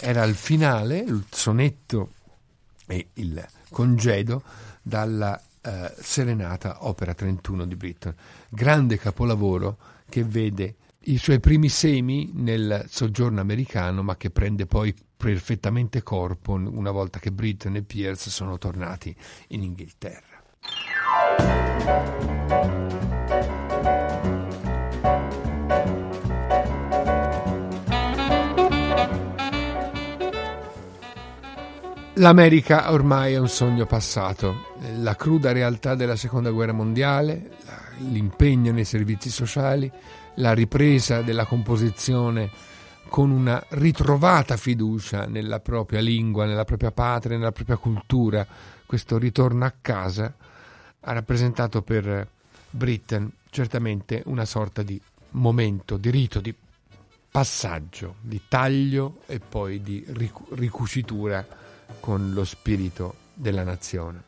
Era il finale, il sonetto e il congedo dalla eh, Serenata Opera 31 di Britten. Grande capolavoro che vede i suoi primi semi nel soggiorno americano, ma che prende poi perfettamente corpo una volta che Britten e Pierce sono tornati in Inghilterra. L'America ormai è un sogno passato. La cruda realtà della seconda guerra mondiale, l'impegno nei servizi sociali, la ripresa della composizione con una ritrovata fiducia nella propria lingua, nella propria patria, nella propria cultura, questo ritorno a casa ha rappresentato per Britten certamente una sorta di momento, di rito, di passaggio, di taglio e poi di ricu- ricucitura con lo spirito della nazione.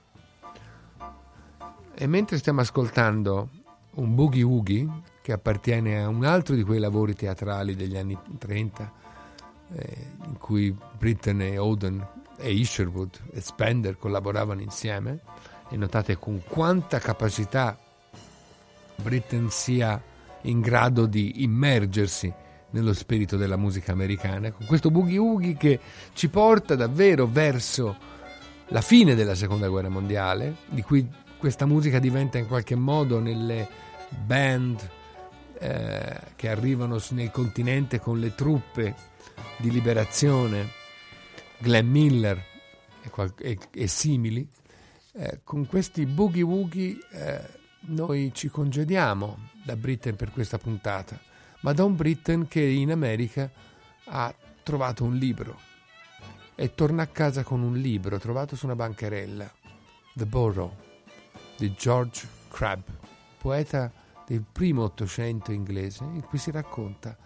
E mentre stiamo ascoltando un boogie woogie che appartiene a un altro di quei lavori teatrali degli anni 30 eh, in cui Britten e Oden e Isherwood e Spender collaboravano insieme e notate con quanta capacità Britten sia in grado di immergersi nello spirito della musica americana, con questo boogie woogie che ci porta davvero verso la fine della seconda guerra mondiale, di cui questa musica diventa in qualche modo nelle band eh, che arrivano nel continente con le truppe di liberazione, Glenn Miller e, e, e simili, eh, con questi boogie woogie eh, noi ci congediamo da Britain per questa puntata, ma da un Britain che in America ha trovato un libro e torna a casa con un libro trovato su una bancherella, The Borough, di George Crabbe, poeta del primo Ottocento inglese, in cui si racconta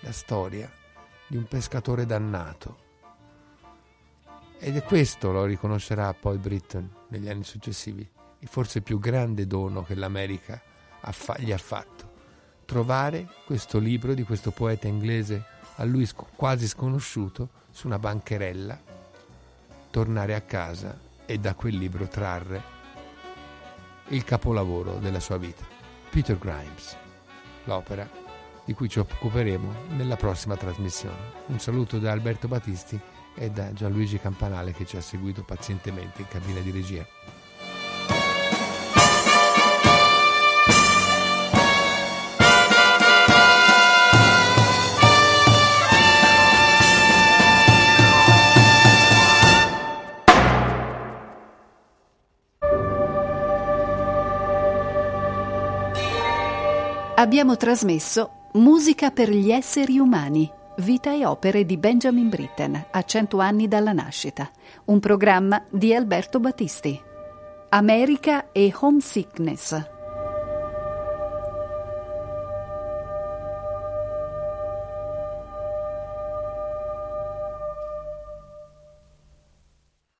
la storia di un pescatore dannato. Ed è questo, lo riconoscerà poi Britain negli anni successivi, il forse più grande dono che l'America gli ha fatto. Trovare questo libro di questo poeta inglese a lui quasi sconosciuto su una bancherella, tornare a casa e da quel libro trarre il capolavoro della sua vita, Peter Grimes, l'opera di cui ci occuperemo nella prossima trasmissione. Un saluto da Alberto Battisti e da Gianluigi Campanale che ci ha seguito pazientemente in cabina di regia. Abbiamo trasmesso Musica per gli esseri umani, vita e opere di Benjamin Britten a cento anni dalla nascita, un programma di Alberto Battisti. America e Homesickness